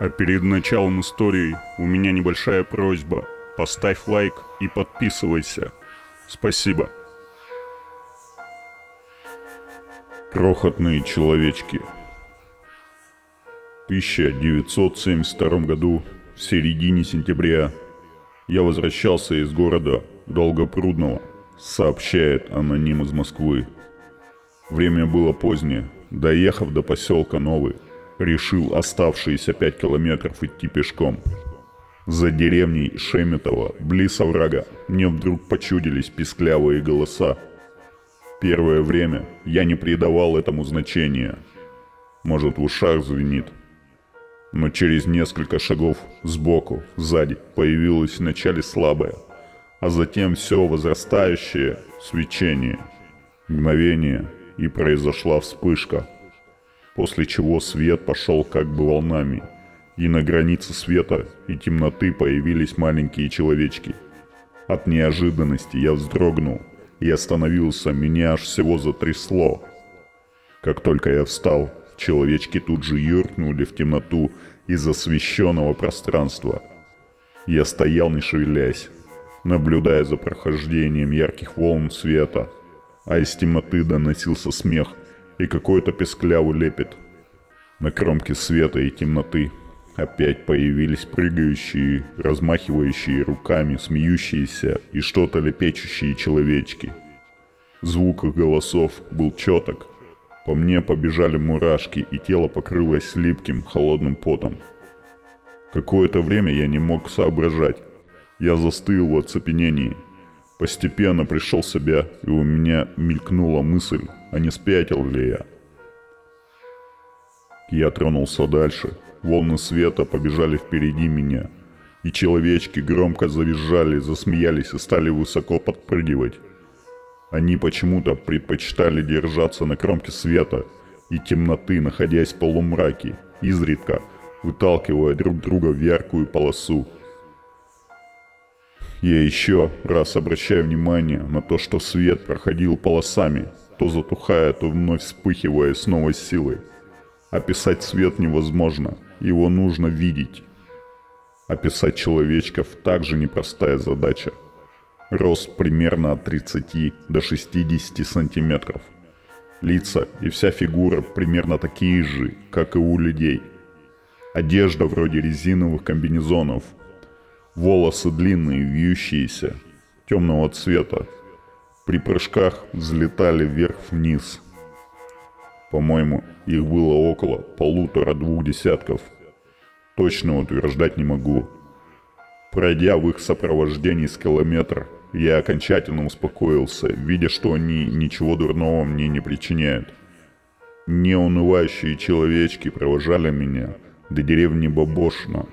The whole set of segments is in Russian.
А перед началом истории у меня небольшая просьба. Поставь лайк и подписывайся. Спасибо. Крохотные человечки. В 1972 году, в середине сентября, я возвращался из города Долгопрудного, сообщает аноним из Москвы. Время было позднее. Доехав до поселка Новый, решил оставшиеся пять километров идти пешком. За деревней Шеметова, близ оврага, мне вдруг почудились писклявые голоса. Первое время я не придавал этому значения. Может, в ушах звенит. Но через несколько шагов сбоку, сзади, появилось вначале слабое, а затем все возрастающее свечение. Мгновение, и произошла вспышка – после чего свет пошел как бы волнами, и на границе света и темноты появились маленькие человечки. От неожиданности я вздрогнул и остановился, меня аж всего затрясло. Как только я встал, человечки тут же юркнули в темноту из освещенного пространства. Я стоял не шевелясь, наблюдая за прохождением ярких волн света, а из темноты доносился смех – и какой-то песклявый лепет. На кромке света и темноты опять появились прыгающие, размахивающие руками, смеющиеся и что-то лепечущие человечки. Звук голосов был четок. По мне побежали мурашки, и тело покрылось липким, холодным потом. Какое-то время я не мог соображать. Я застыл в оцепенении. Постепенно пришел в себя, и у меня мелькнула мысль, а не спятил ли я. Я тронулся дальше. Волны света побежали впереди меня. И человечки громко завизжали, засмеялись и стали высоко подпрыгивать. Они почему-то предпочитали держаться на кромке света и темноты, находясь в полумраке, изредка выталкивая друг друга в яркую полосу. Я еще раз обращаю внимание на то, что свет проходил полосами – то затухая, то вновь вспыхивая с новой силой. Описать свет невозможно, его нужно видеть. Описать человечков также непростая задача. Рост примерно от 30 до 60 сантиметров. Лица и вся фигура примерно такие же, как и у людей. Одежда вроде резиновых комбинезонов. Волосы длинные, вьющиеся, темного цвета, при прыжках взлетали вверх-вниз. По-моему, их было около полутора-двух десятков. Точно утверждать не могу. Пройдя в их сопровождении с километр, я окончательно успокоился, видя, что они ничего дурного мне не причиняют. Неунывающие человечки провожали меня до деревни Бабошна,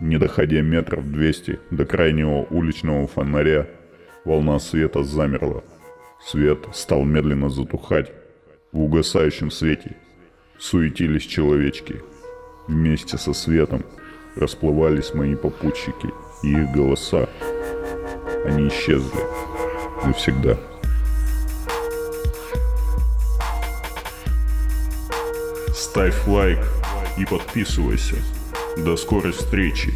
не доходя метров двести до крайнего уличного фонаря, волна света замерла. Свет стал медленно затухать. В угасающем свете суетились человечки. Вместе со светом расплывались мои попутчики и их голоса. Они исчезли навсегда. Ставь лайк и подписывайся. До скорой встречи.